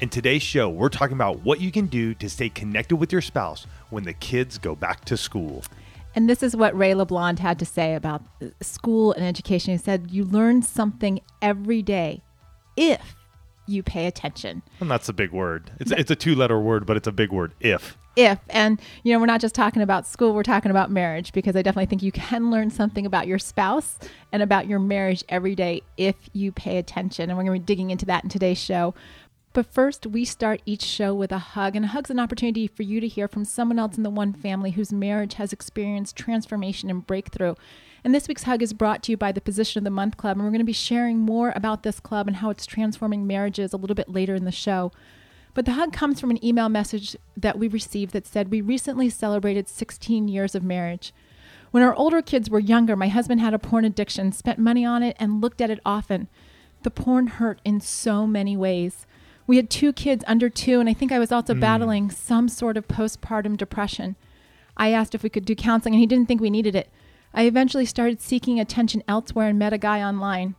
In today's show, we're talking about what you can do to stay connected with your spouse when the kids go back to school. And this is what Ray LeBlond had to say about uh, school and education. He said, You learn something every day if you pay attention. And that's a big word. It's, it's a two letter word, but it's a big word if. If. And, you know, we're not just talking about school, we're talking about marriage because I definitely think you can learn something about your spouse and about your marriage every day if you pay attention. And we're going to be digging into that in today's show. But first, we start each show with a hug, and a hug's an opportunity for you to hear from someone else in the one family whose marriage has experienced transformation and breakthrough. And this week's hug is brought to you by the Position of the Month Club, and we're going to be sharing more about this club and how it's transforming marriages a little bit later in the show. But the hug comes from an email message that we received that said, We recently celebrated 16 years of marriage. When our older kids were younger, my husband had a porn addiction, spent money on it, and looked at it often. The porn hurt in so many ways. We had two kids under two, and I think I was also mm. battling some sort of postpartum depression. I asked if we could do counseling, and he didn't think we needed it. I eventually started seeking attention elsewhere and met a guy online.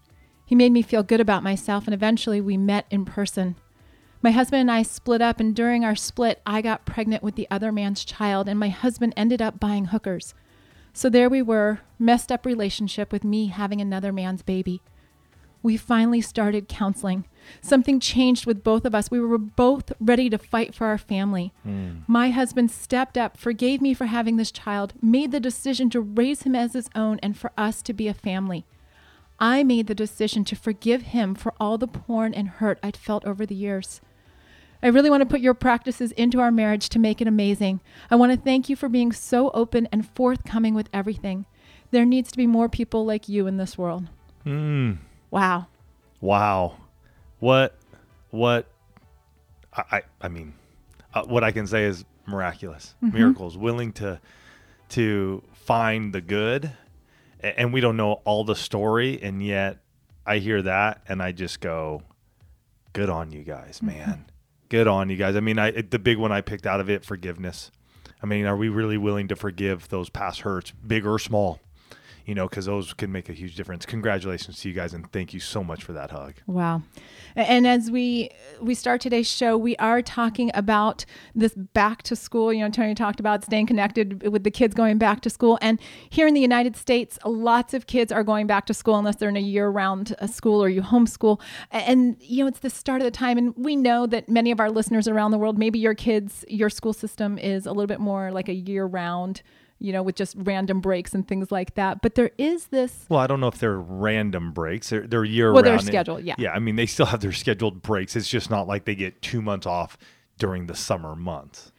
He made me feel good about myself, and eventually we met in person. My husband and I split up, and during our split, I got pregnant with the other man's child, and my husband ended up buying hookers. So there we were, messed up relationship with me having another man's baby. We finally started counseling. Something changed with both of us. We were both ready to fight for our family. Mm. My husband stepped up, forgave me for having this child, made the decision to raise him as his own and for us to be a family. I made the decision to forgive him for all the porn and hurt I'd felt over the years. I really want to put your practices into our marriage to make it amazing. I want to thank you for being so open and forthcoming with everything. There needs to be more people like you in this world. Mm. Wow. Wow what what I I mean uh, what I can say is miraculous mm-hmm. miracles willing to to find the good and we don't know all the story and yet I hear that and I just go good on you guys mm-hmm. man mm-hmm. good on you guys I mean I the big one I picked out of it forgiveness I mean are we really willing to forgive those past hurts big or small you know, because those can make a huge difference. Congratulations to you guys, and thank you so much for that hug. Wow! And as we we start today's show, we are talking about this back to school. You know, Tony talked about staying connected with the kids going back to school, and here in the United States, lots of kids are going back to school unless they're in a year-round uh, school or you homeschool. And you know, it's the start of the time, and we know that many of our listeners around the world, maybe your kids, your school system is a little bit more like a year-round you know, with just random breaks and things like that. But there is this. Well, I don't know if they're random breaks. They're, they're year well, round. they're scheduled, yeah. Yeah, I mean, they still have their scheduled breaks. It's just not like they get two months off during the summer months.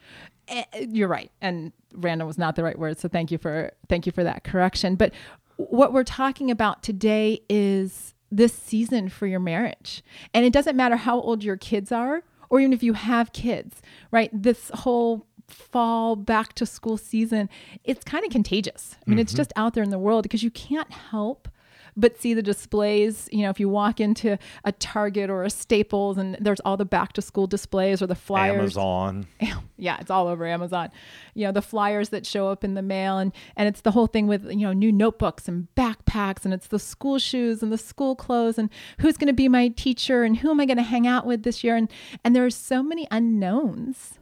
Uh, you're right, and random was not the right word. So thank you for thank you for that correction. But what we're talking about today is this season for your marriage, and it doesn't matter how old your kids are, or even if you have kids, right? This whole fall back to school season, it's kind of contagious. I mean, mm-hmm. it's just out there in the world because you can't help but see the displays. You know, if you walk into a Target or a Staples and there's all the back to school displays or the flyers. Amazon. Yeah, it's all over Amazon. You know, the flyers that show up in the mail and and it's the whole thing with, you know, new notebooks and backpacks and it's the school shoes and the school clothes and who's going to be my teacher and who am I going to hang out with this year and and there are so many unknowns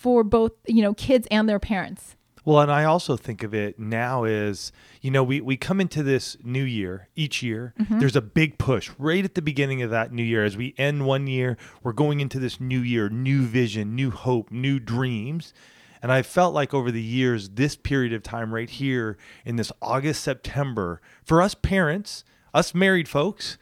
for both, you know, kids and their parents. Well, and I also think of it now as, you know, we, we come into this new year each year. Mm-hmm. There's a big push right at the beginning of that new year. As we end one year, we're going into this new year, new vision, new hope, new dreams. And I felt like over the years, this period of time right here in this August, September, for us parents, us married folks,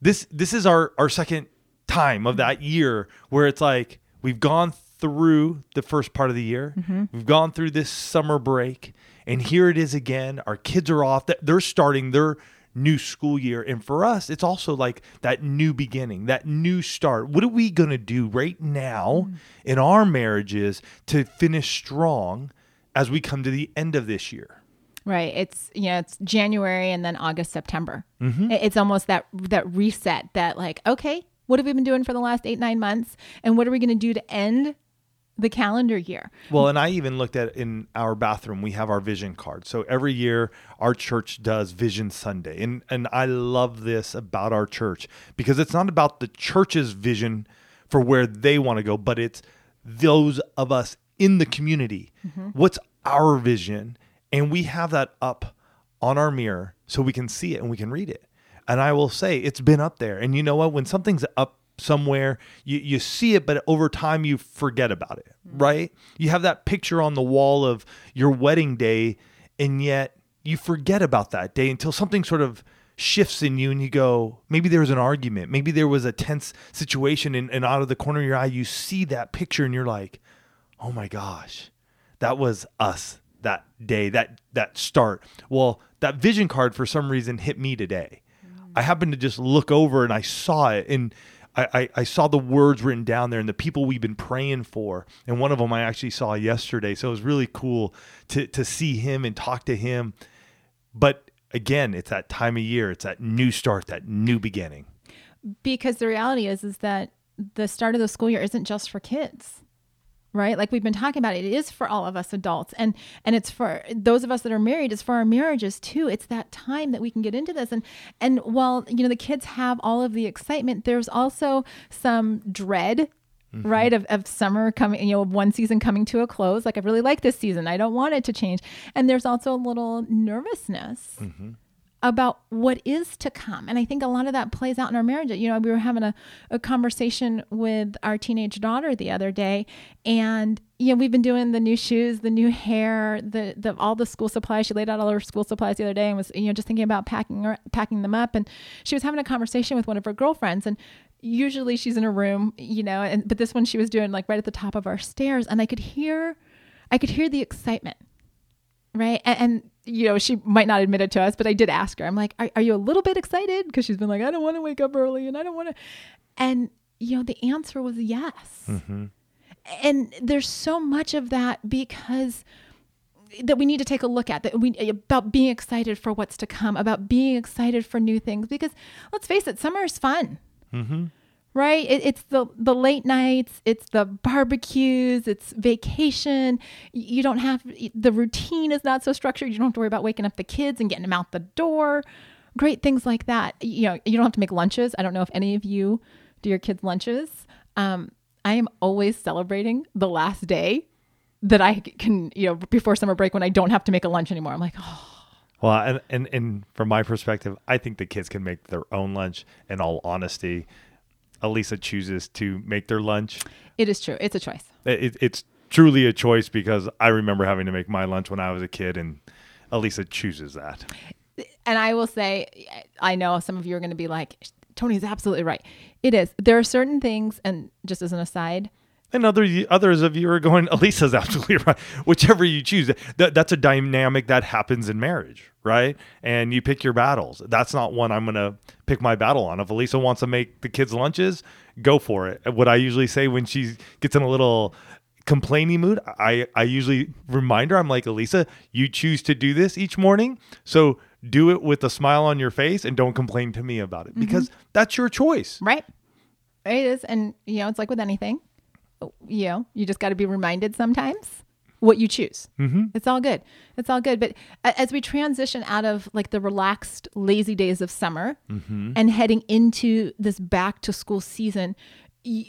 this this is our, our second time of that year where it's like we've gone through the first part of the year. Mm-hmm. We've gone through this summer break, and here it is again. Our kids are off. They're starting their new school year. And for us, it's also like that new beginning, that new start. What are we going to do right now mm. in our marriages to finish strong as we come to the end of this year? Right. It's you know it's January and then August September. Mm-hmm. It's almost that that reset that like okay what have we been doing for the last eight nine months and what are we going to do to end the calendar year. Well, and I even looked at in our bathroom, we have our vision card. So every year our church does Vision Sunday. And and I love this about our church because it's not about the church's vision for where they want to go, but it's those of us in the community. Mm-hmm. What's our vision? And we have that up on our mirror so we can see it and we can read it. And I will say it's been up there. And you know what? When something's up somewhere you, you see it but over time you forget about it mm-hmm. right you have that picture on the wall of your wedding day and yet you forget about that day until something sort of shifts in you and you go maybe there was an argument maybe there was a tense situation and, and out of the corner of your eye you see that picture and you're like oh my gosh that was us that day that that start well that vision card for some reason hit me today mm. i happened to just look over and i saw it and I, I, saw the words written down there and the people we've been praying for. And one of them I actually saw yesterday. So it was really cool to, to see him and talk to him. But again, it's that time of year, it's that new start, that new beginning. Because the reality is, is that the start of the school year isn't just for kids right? Like we've been talking about it, it is for all of us adults. And and it's for those of us that are married it's for our marriages too. It's that time that we can get into this. And and while you know the kids have all of the excitement there's also some dread Mm-hmm. right of, of summer coming you know one season coming to a close. Like i really like this season. I don't want it to change. And there's also a little nervousness mm-hmm about what is to come. And I think a lot of that plays out in our marriage. You know, we were having a, a conversation with our teenage daughter the other day, and you know, we've been doing the new shoes, the new hair, the the all the school supplies. She laid out all her school supplies the other day and was, you know, just thinking about packing or packing them up. And she was having a conversation with one of her girlfriends and usually she's in a room, you know, and but this one she was doing like right at the top of our stairs and I could hear I could hear the excitement right and, and, you know she might not admit it to us but i did ask her. I'm like are, are you a little bit excited? Because she's been like i don't want to wake up early and i don't want to and you know the answer was yes. Mm-hmm. and there's so much of that because that we need to take a look at that we about being excited for what's to come about being excited for new things because let's face it summer is fun. Mm-hmm right? It, it's the the late nights, it's the barbecues, it's vacation. You don't have the routine is not so structured. You don't have to worry about waking up the kids and getting them out the door. Great things like that. You know, you don't have to make lunches. I don't know if any of you do your kids lunches. Um, I am always celebrating the last day that I can, you know, before summer break when I don't have to make a lunch anymore. I'm like, oh. Well, and, and and from my perspective, I think the kids can make their own lunch. In all honesty, Alisa chooses to make their lunch. It is true. It's a choice. It, it's truly a choice because I remember having to make my lunch when I was a kid, and Alisa chooses that. And I will say, I know some of you are going to be like, Tony's absolutely right. It is. There are certain things, and just as an aside, and other others of you are going, Alisa's absolutely right. Whichever you choose, that, that's a dynamic that happens in marriage, right? And you pick your battles. That's not one I'm going to pick my battle on. If Alisa wants to make the kids lunches, go for it. What I usually say when she gets in a little complaining mood, I, I usually remind her, I'm like, Alisa, you choose to do this each morning. So do it with a smile on your face and don't complain to me about it mm-hmm. because that's your choice. Right. It is. And, you know, it's like with anything you know, you just got to be reminded sometimes what you choose. Mm-hmm. It's all good. It's all good. But as we transition out of like the relaxed, lazy days of summer mm-hmm. and heading into this back to school season,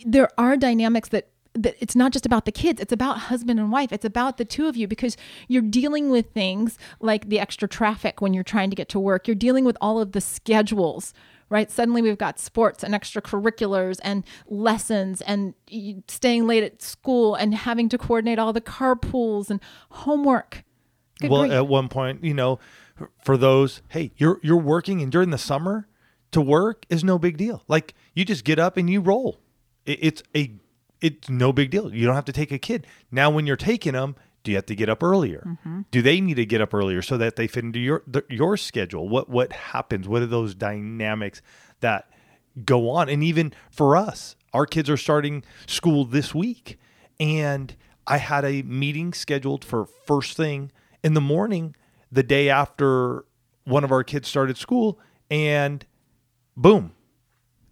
there are dynamics that that it's not just about the kids it's about husband and wife it's about the two of you because you're dealing with things like the extra traffic when you're trying to get to work you're dealing with all of the schedules right? Suddenly we've got sports and extracurriculars and lessons and staying late at school and having to coordinate all the carpools and homework. Good well, grief. at one point, you know, for those, hey, you're you're working and during the summer to work is no big deal. Like you just get up and you roll. It, it's a it's no big deal. You don't have to take a kid. Now when you're taking them, Do you have to get up earlier? Mm-hmm. Do they need to get up earlier so that they fit into your the, your schedule? What what happens? What are those dynamics that go on? And even for us, our kids are starting school this week, and I had a meeting scheduled for first thing in the morning, the day after one of our kids started school, and boom,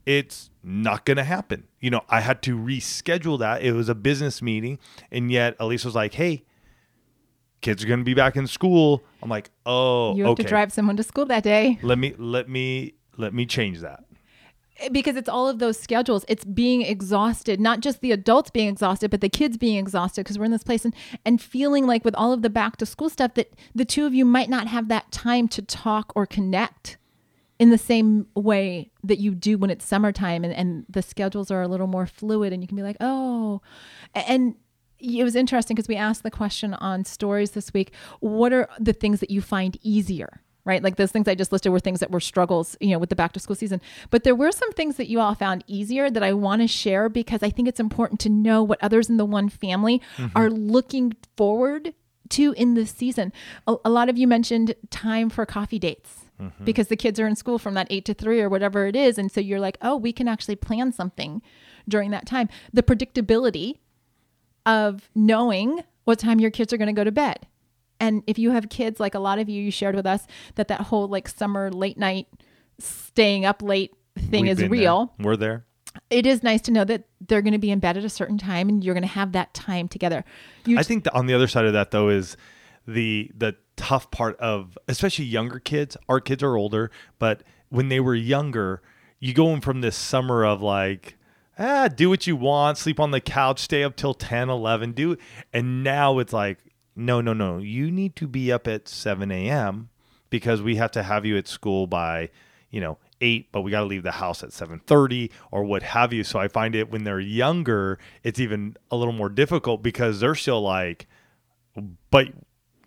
it's not going to happen. You know, I had to reschedule that. It was a business meeting, and yet Elise was like, "Hey, kids are going to be back in school." I'm like, "Oh, You have okay. to drive someone to school that day Let me let me let me change that." Eh, because it's all of those schedules. It's being exhausted, not just the adults being exhausted, but the kids being exhausted because we're in this place and, and feeling like with all of the back to school stuff that the two of you might not have that time to talk or connect in the same way that you do when it's summertime and, and the schedules are a little more fluid and you can be like, oh, and it was interesting because we asked the question on stories this week what are the things that you find easier right? Like those things i just listed were things that were struggles you know with the back to school season. But there were some things that you all found easier that i want to share because i think it's important to know what others in the one family mm-hmm. are looking forward to in this season. A, a lot of you mentioned time for coffee dates mm-hmm. because the kids are in school from that eight to three or whatever it is and so you're like oh we can actually plan something during that time. The predictability of knowing what time your kids are going to go to bed. And if you have kids, like a lot of you, you shared with us that that whole like summer late night staying up late thing We've is real. there. We're there. It is nice to know that they're going to be in bed at a certain time and you're going to have that time together. You I think the, on the other side of that though is the the tough part of especially younger kids. Our kids are older, but when they were younger, you go in from this summer of like ah, do what you want, sleep on the couch, stay up till 10, 11, do and now it's like no, no, no. You need to be up at 7 a.m. because we have to have you at school by, you know, eight, but we got to leave the house at 7:30 or what have you. So I find it when they're younger, it's even a little more difficult because they're still like, but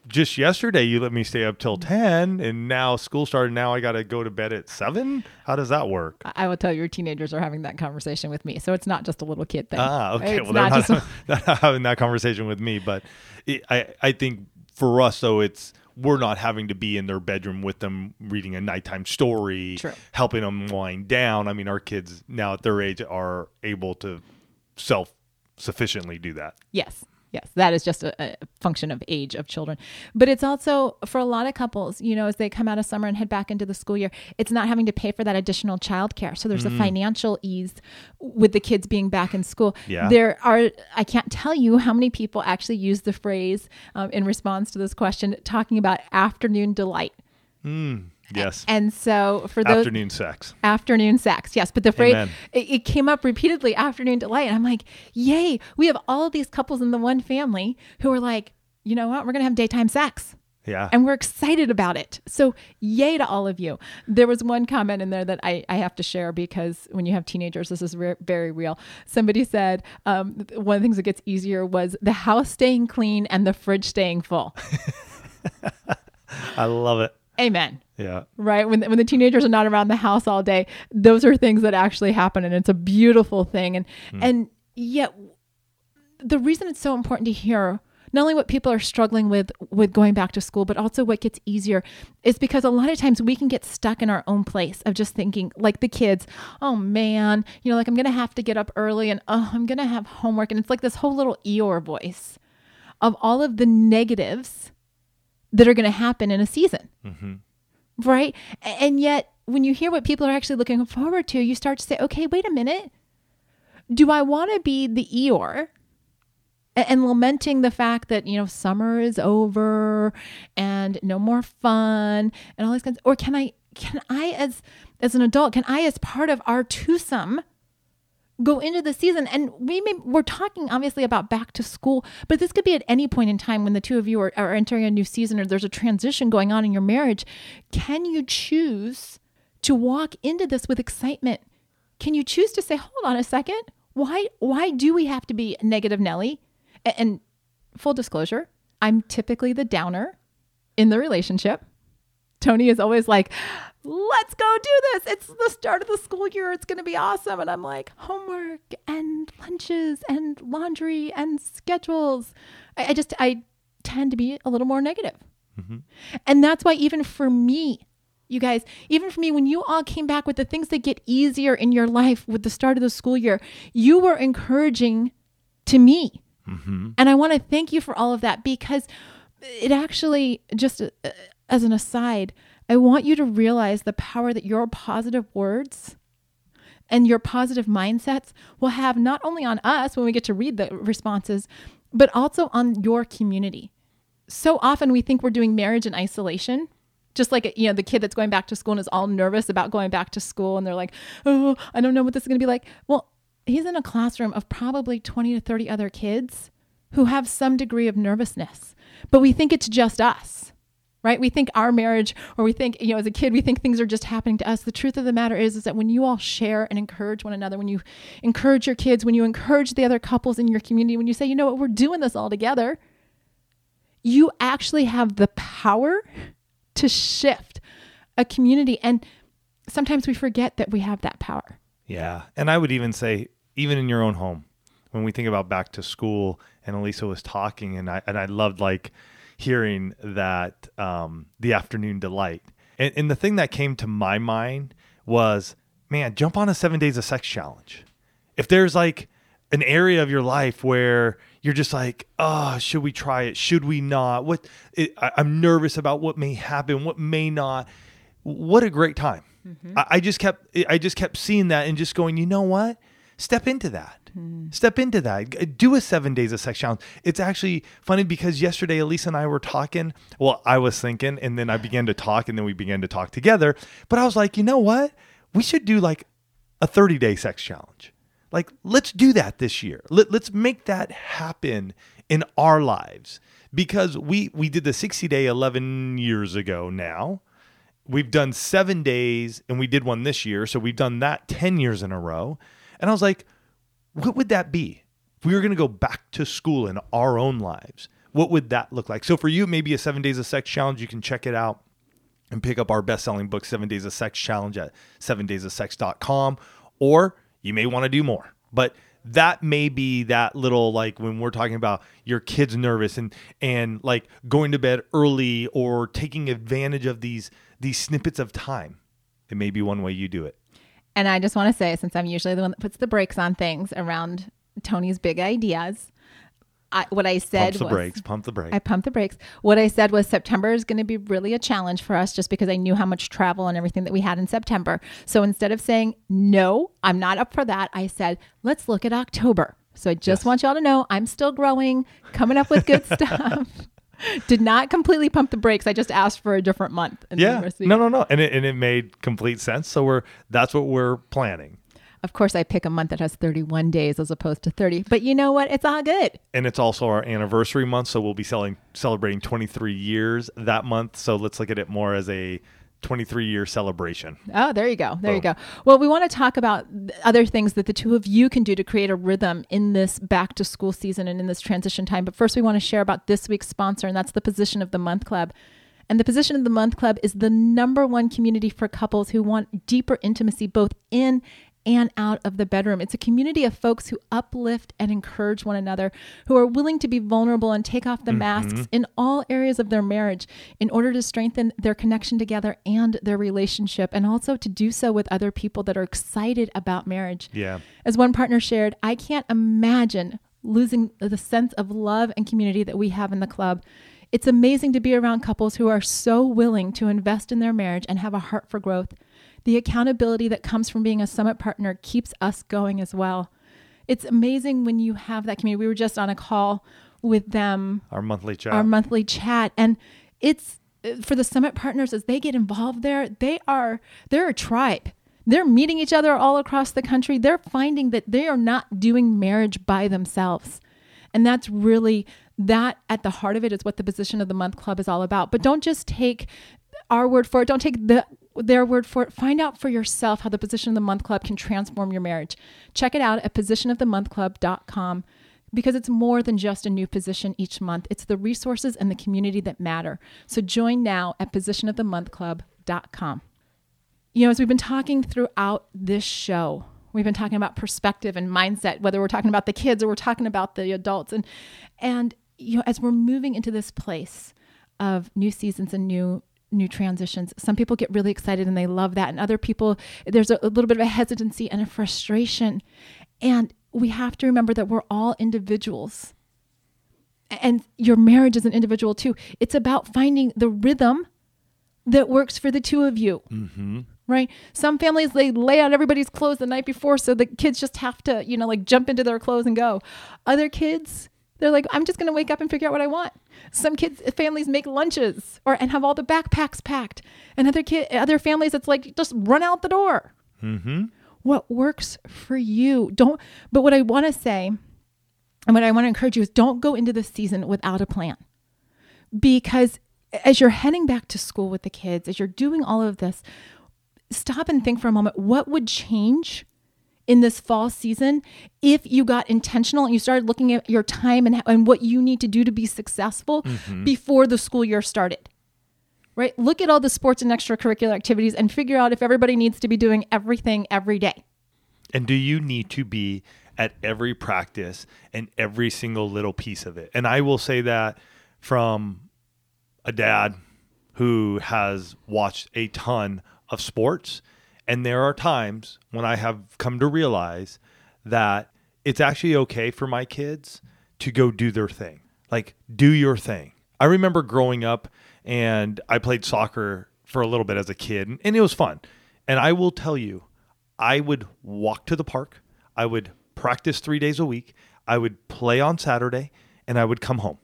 just yesterday you let me stay up till 10 and now school started now i gotta go to bed at 7 how does that work I will tell you, your teenagers are having that conversation with me. So it's not just a little kid thing. ah okay It's well they're not not, just not having that conversation with me but it, i i think for us though it's we're not having to be in their bedroom with them reading a nighttime story True. helping them wind down i mean our kids now at their age are able to self sufficiently do that Yes. Yes, that is just a, a function of age of children. But it's also for a lot of couples, you know, as they come out of summer and head back into the school year, it's not having to pay for that additional childcare. So there's a financial ease with the kids being back in school. Yeah. There are, I can't tell you how many people actually use the phrase um, in response to this question, talking about afternoon delight. Yes. And so for those afternoon sex. Afternoon sex yes. But the phrase it, it came up repeatedly afternoon delight. And i'm like yay we have all these couples in the one family who are like you know what? We're gonna have daytime sex. Yeah. And we're excited about it. So yay to all of you. There was one comment in there that i, I have to share because when you have teenagers this is re- very real. Somebody said um, one of the things that gets easier was the house staying clean and the fridge staying full. I love it. Amen yeah. Right? When when the teenagers are not around the house all day those are things that actually happen and it's a beautiful thing. And hmm. and yet the reason it's so important to hear not only what people are struggling with with going back to school but also what gets easier is because a lot of times we can get stuck in our own place of just thinking like the kids oh man you know like i'm gonna have to get up early and oh i'm gonna have homework. And it's like this whole little eeyore voice of all of the negatives that are going to happen in a season mm-hmm. Right? And yet, when you hear what people are actually looking forward to, you start to say, okay, wait a minute. Do I want to be the Eeyore and lamenting the fact that, you know, summer is over and no more fun and all these kinds? Or can I, can I, as, as an adult, can I, as part of our twosome, go into the season. And we may, we're talking obviously about back to school but this could be at any point in time when the two of you are, are entering a new season or there's a transition going on in your marriage. Can you choose to walk into this with excitement? Can you choose to say hold on a second. Why why do we have to be negative nelly? A- and full disclosure i'm typically the downer in the relationship. Tony is always like, let's go do this. It's the start of the school year. It's going to be awesome. And I'm like, homework and lunches and laundry and schedules. I, I just, I tend to be a little more negative. And that's why, even for me, you guys, even for me, when you all came back with the things that get easier in your life with the start of the school year, you were encouraging to me. And I want to thank you for all of that because it actually, just uh, as an aside, I want you to realize the power that your positive words and your positive mindsets will have not only on us when we get to read the responses, but also on your community. So often we think we're doing marriage in isolation. Just like you know the kid that's going back to school and is all nervous about going back to school and they're like, "Oh, I don't know what this is going to be like." Well, he's in a classroom of probably 20 to 30 other kids who have some degree of nervousness. But we think it's just us right? We think our marriage, or we think, you know, as a kid, we think things are just happening to us. The truth of the matter is, is that when you all share and encourage one another, when you encourage your kids, when you encourage the other couples in your community, when you say, you know what, we're doing this all together, you actually have the power to shift a community. And sometimes we forget that we have that power. Yeah. And I would even say, even in your own home, when we think about back to school, and Alisa was talking, and I and I loved like hearing that um, the afternoon delight. And, and the thing that came to my mind was, man, jump on a seven days of sex challenge. If there's like an area of your life where you're just like, oh, should we try it? Should we not? What it, I, I'm nervous about what may happen, what may not. What a great time! I, I just kept, I just kept seeing that and just going, you know what? Step into that. Mm-hmm. Step into that. Do a seven days of sex challenge. It's actually funny because yesterday Alisa and I were talking. Well, I was thinking, and then I began to talk, and then we began to talk together. But I was like, you know what? We should do like a 30 day sex challenge. Like, let's do that this year. Let, let's make that happen in our lives because we we did the 60 day 11 years ago now. We've done seven days, and we did one this year, so we've done that 10 years in a row. And I was like, what would that be? If we were going to go back to school in our own lives what would that look like? So for you maybe a seven days of sex challenge you can check it out and pick up our best-selling book seven days of sex challenge at seven days of sex.com or you may want to do more. But that may be that little like when we're talking about your kids nervous and and like going to bed early or taking advantage of these these snippets of time it may be one way you do it And I just want to say, since I'm usually the one that puts the brakes on things around Tony's big ideas, I, what I said pump the was, brakes pump the brakes I pumped the brakes. What I said was September is going to be really a challenge for us just because I knew how much travel and everything that we had in September. So instead of saying, no, I'm not up for that, I said, let's look at October. So I just Yes. want y'all to know I'm still growing, coming up with good stuff. Did not completely pump the brakes. I just asked for a different month. Yeah. No, no, no. And it, and it made complete sense. So we're that's what we're planning. Of course, I pick a month that has 31 days as opposed to 30. But you know what? It's all good. And it's also our anniversary month, so we'll be selling celebrating 23 years that month. So let's look at it more as a 23 year celebration. Oh, there you go. There you go. Well, we want to talk about other things that the two of you can do to create a rhythm in this back to school season and in this transition time. But first, we want to share about this week's sponsor, and that's the Position of the Month Club. And the Position of the Month Club is the number one community for couples who want deeper intimacy both in and out of the bedroom. It's a community of folks who uplift and encourage one another, who are willing to be vulnerable and take off the mm-hmm. masks in all areas of their marriage in order to strengthen their connection together and their relationship, and also to do so with other people that are excited about marriage. Yeah. As one partner shared, I can't imagine losing the sense of love and community that we have in the club. It's amazing to be around couples who are so willing to invest in their marriage and have a heart for growth. The accountability that comes from being a summit partner keeps us going as well. It's amazing when you have that community. We were just on a call with them Our monthly chat. our monthly chat and it's for the summit partners as they get involved there they are they're a tribe they're meeting each other all across the country they're finding that they are not doing marriage by themselves and that's really that at the heart of it is what the position of the month club is all about but don't just take our word for it don't take the their word for it find out for yourself how the position of the month club can transform your marriage check it out at positionofthemonthclub.com because it's more than just a new position each month. It's the resources and the community that matter. So join now at positionofthemonthclub.com. You know, as we've been talking throughout this show, we've been talking about perspective and mindset, whether we're talking about the kids or we're talking about the adults. And and you know, as we're moving into this place of new seasons and new new transitions, some people get really excited and they love that, and other people there's a, a little bit of a hesitancy and a frustration, and we have to remember that we're all individuals. And your marriage is an individual too. It's about finding the rhythm that works for the two of you. Mm-hmm. Right? Some families they lay out everybody's clothes the night before so the kids just have to, you know, like jump into their clothes and go. Other kids, they're like, I'm just gonna wake up and figure out what I want. Some kids families make lunches or and have all the backpacks packed. And other kid other families it's like just run out the door. Mm-hmm. What works for you. Don't but what I want to say and what I want to encourage you is don't go into this season without a plan. Because as you're heading back to school with the kids, as you're doing all of this, stop and think for a moment what would change in this fall season if you got intentional and you started looking at your time and, and what you need to do to be successful mm-hmm. before the school year started? Right? Look at all the sports and extracurricular activities and figure out if everybody needs to be doing everything every day. And do you need to be at every practice and every single little piece of it? And I will say that from a dad who has watched a ton of sports. And there are times when I have come to realize that it's actually okay for my kids to go do their thing. Like, do your thing. I remember growing up and I played soccer for a little bit as a kid, and it was fun. And I will tell you, I would walk to the park, I would practice three days a week, I would play on Saturday, and I would come home.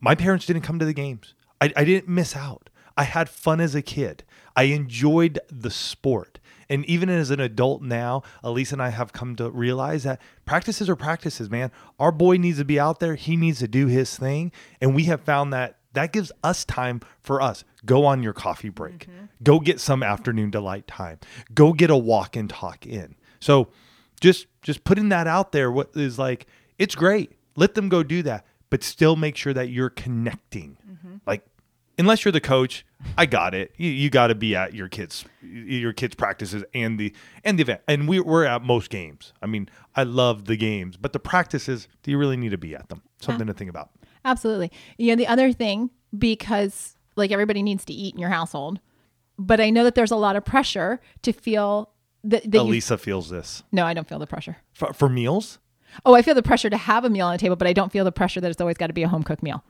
My parents didn't come to the games. I, I didn't miss out. I had fun as a kid. I enjoyed the sport. And even as an adult now, Elise and I have come to realize that practices are practices, man. Our boy needs to be out there. He needs to do his thing. And we have found that that gives us time for us. Go on your coffee break. Mm-hmm. Go get some afternoon delight time. Go get a walk and talk in. So just just putting that out there what is like it's great. Let them go do that, but still make sure that you're connecting. Mm-hmm. Like unless you're the coach, I got it. You, you got to be at your kids your kids practices and the and the event. And we we're at most games. I mean, I love the games, but the practices, do you really need to be at them? Something to think about. Absolutely. You know, the other thing, because like everybody needs to eat in your household, but I know that there's a lot of pressure to feel that, that you, Alisa feels this no, I don't feel the pressure. for, for meals. Oh, I feel the pressure to have a meal on the table, but I don't feel the pressure that it's always got to be a home cooked meal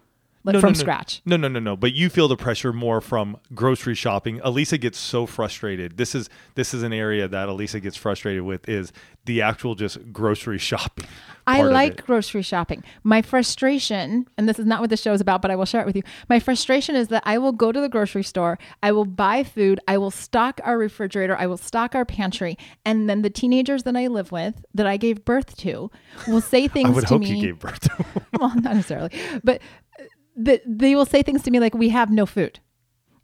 No, from no, no. scratch. No, no, no, no. But you feel the pressure more from grocery shopping. Alisa gets so frustrated. This is this is an area that Alisa gets frustrated with is the actual just grocery shopping. I like grocery shopping. My frustration, and this is not what the show is about, but I will share it with you. My frustration is that I will go to the grocery store, I will buy food, I will stock our refrigerator, I will stock our pantry, and then the teenagers that I live with, that I gave birth to, will say things I would to hope me. you gave birth to. well, not necessarily, but that they will say things to me like, "We have no food."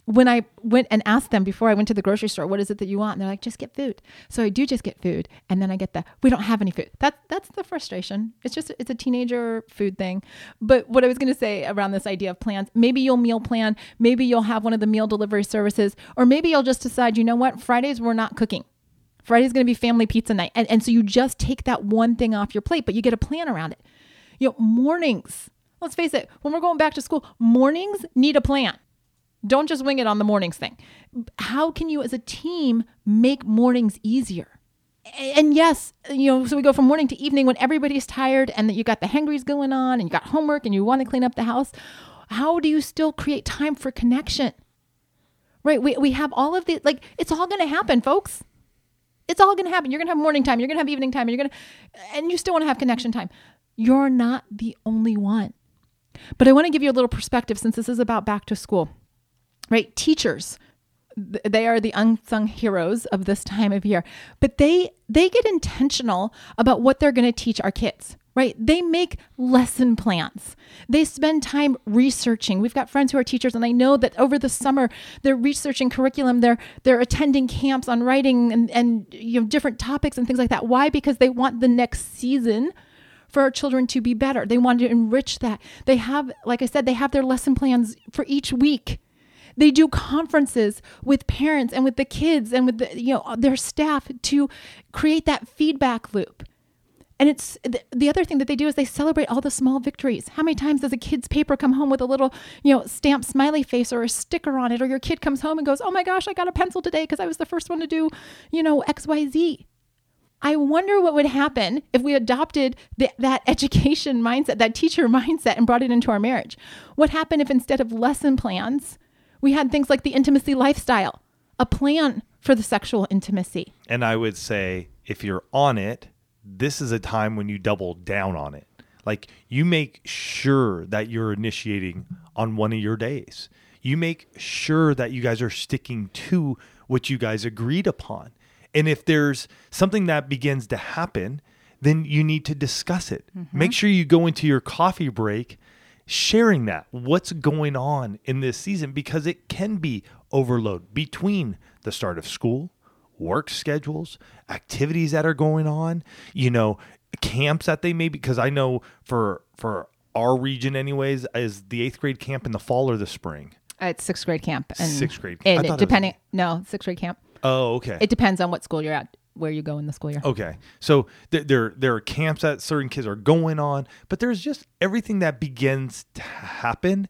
When I went and asked them before I went to the grocery store, "What is it that you want?" and they're like, "Just get food." So I do just get food, and then I get the, "We don't have any food." That that's the frustration. It's just it's a teenager food thing. But what I was going to say around this idea of plans, maybe you'll meal plan, maybe you'll have one of the meal delivery services, or maybe you'll just decide, you know what, Fridays we're not cooking. Friday's going to be family pizza night. And, and so you just take that one thing off your plate, but you get a plan around it. You know, mornings, let's face it, when we're going back to school, mornings need a plan. Don't just wing it on the mornings thing. How can you as a team make mornings easier? And yes, you know, so we go from morning to evening when everybody's tired and that you got the hangries going on and you got homework and you want to clean up the house. How do you still create time for connection? Right? We, we have all of the, like, it's all going to happen, folks. It's all going to happen. You're going to have morning time. You're going to have evening time. And you're going to, and you still want to have connection time. You're not the only one. But I want to give you a little perspective since this is about back to school, right? Teachers, they are the unsung heroes of this time of year, but they they get intentional about what they're going to teach our kids. Right? They make lesson plans. They spend time researching. We've got friends who are teachers and I know that over the summer they're researching curriculum. They're they're attending camps on writing and and you know different topics and things like that. Why? Because they want the next season for our children to be better. They want to enrich that. They have, like I said, they have their lesson plans for each week. They do conferences with parents and with the kids and with the, you know their staff to create that feedback loop. And it's the, the other thing that they do is they celebrate all the small victories. How many times does a kid's paper come home with a little, you know, stamped smiley face or a sticker on it? Or your kid comes home and goes, oh my gosh, I got a pencil today because I was the first one to do, you know, XYZ. I wonder what would happen if we adopted the, that education mindset, that teacher mindset, and brought it into our marriage. What happened if instead of lesson plans, we had things like the intimacy lifestyle, a plan for the sexual intimacy? And I would say if you're on it, this is a time when you double down on it. Like you make sure that you're initiating on one of your days. You make sure that you guys are sticking to what you guys agreed upon. And if there's something that begins to happen, then you need to discuss it. Mm-hmm. Make sure you go into your coffee break sharing that what's going on in this season because it can be overload between the start of school work schedules, activities that are going on, you know, camps that they may be because I know for for our region anyways is the 8th grade camp in the fall or the spring. Uh, it's 6th grade camp and 6th grade. And it, depending was... no, 6th grade camp. Oh, okay. It depends on what school you're at where you go in the school year. Okay. So th- there there are camps that certain kids are going on, but there's just everything that begins to happen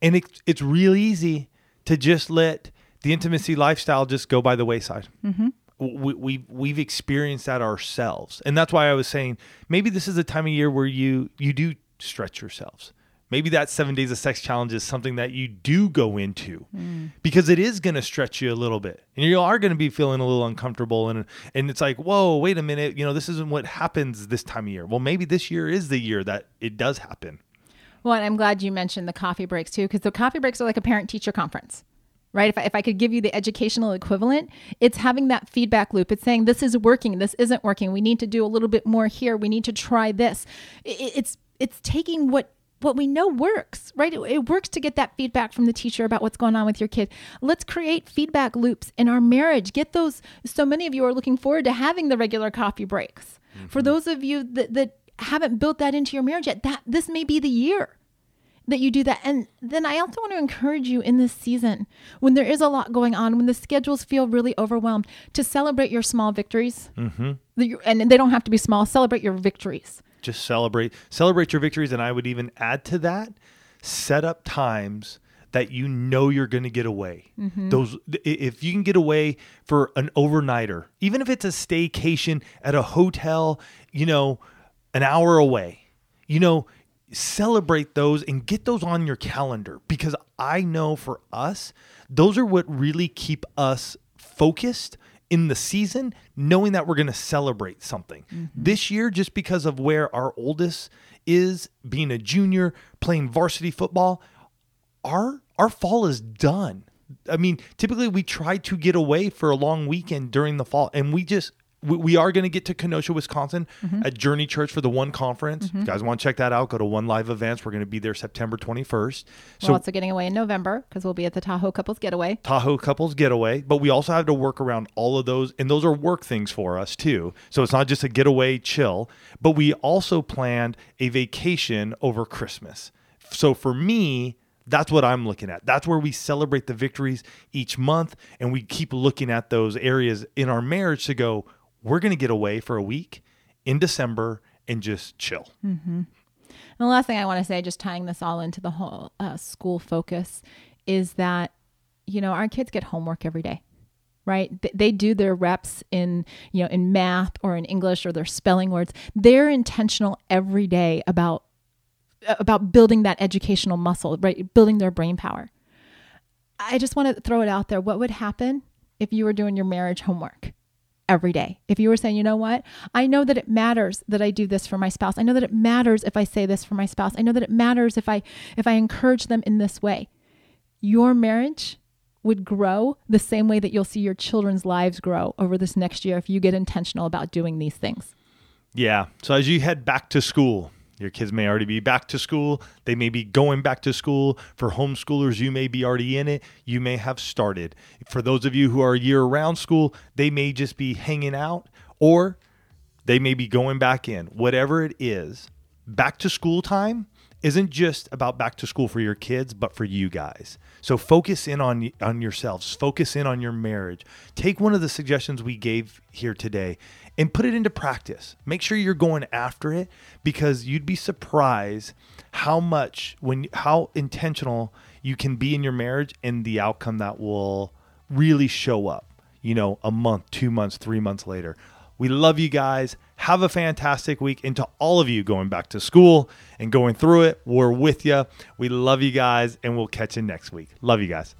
and it, it's real easy to just let the intimacy lifestyle just go by the wayside. Mm-hmm. We, we we've experienced that ourselves, and that's why I was saying maybe this is a time of year where you you do stretch yourselves. Maybe that seven days of sex challenge is something that you do go into mm. because it is going to stretch you a little bit, and you are going to be feeling a little uncomfortable, and and it's like, whoa, wait a minute, you know, this isn't what happens this time of year. Well, maybe this year is the year that it does happen. Well, and I'm glad you mentioned the coffee breaks too, because the coffee breaks are like a parent teacher conference right? If I, if I could give you the educational equivalent, it's having that feedback loop. It's saying, this is working, this isn't working. We need to do a little bit more here. We need to try this. It, it's, it's taking what what we know works, right? It, it, works to get that feedback from the teacher about what's going on with your kid. Let's create feedback loops in our marriage. Get those. So many of you are looking forward to having the regular coffee breaks. Mm-hmm. For those of you that, that haven't built that into your marriage yet, that this may be the year that you do that. And then I also want to encourage you in this season when there is a lot going on, when the schedules feel really overwhelmed, to celebrate your small victories. Mm-hmm. And they don't have to be small, celebrate your victories. Just celebrate, celebrate your victories. And I would even add to that, set up times that you know you're going to get away. Mm-hmm. Those if you can get away for an overnighter, even if it's a staycation at a hotel, you know, an hour away. You know, celebrate those and get those on your calendar because I know for us, those are what really keep us focused in the season, knowing that we're going to celebrate something. Mm-hmm. This year, just because of where our oldest is being a junior playing varsity football, our our fall is done. I mean, typically we try to get away for a long weekend during the fall, and we just we, we are going to get to Kenosha, Wisconsin mm-hmm. at Journey Church for the one conference. Mm-hmm. you guys want to check that out, go to One Live Events. We're going to be there September 21st. So, we're also getting away in November because we'll be at the Tahoe Couples Getaway. Tahoe Couples Getaway. But we also have to work around all of those. And those are work things for us too. So it's not just a getaway chill, but we also planned a vacation over Christmas. So for me, that's what I'm looking at. That's where we celebrate the victories each month and we keep looking at those areas in our marriage to go, we're going to get away for a week in December and just chill. Mm-hmm. And the last thing I want to say, just tying this all into the whole uh, school focus, is that, you know, our kids get homework every day right? They do their reps in you know in math or in english or their spelling words. They're intentional every day about about building that educational muscle right? Building their brain power. I just want to throw it out there. What would happen if you were doing your marriage homework every day. If you were saying, you know what, I know that it matters that I do this for my spouse. I know that it matters if I say this for my spouse. I know that it matters if I if I encourage them in this way. Your marriage would grow the same way that you'll see your children's lives grow over this next year if you get intentional about doing these things. Yeah. So as you head back to school, your kids may already be back to school. They may be going back to school. For homeschoolers, you may be already in it. You may have started. For those of you who are year round school, they may just be hanging out or they may be going back in. Whatever it is, back to school time isn't just about back to school for your kids, but for you guys. So focus in on on yourselves. Focus in on your marriage. Take one of the suggestions we gave here today and put it into practice. Make sure you're going after it because you'd be surprised how much when how intentional you can be in your marriage and the outcome that will really show up. You know, a month, 2 months, 3 months later. We love you guys. Have a fantastic week. And to all of you going back to school and going through it, we're with you. We love you guys, and we'll catch you next week. Love you guys.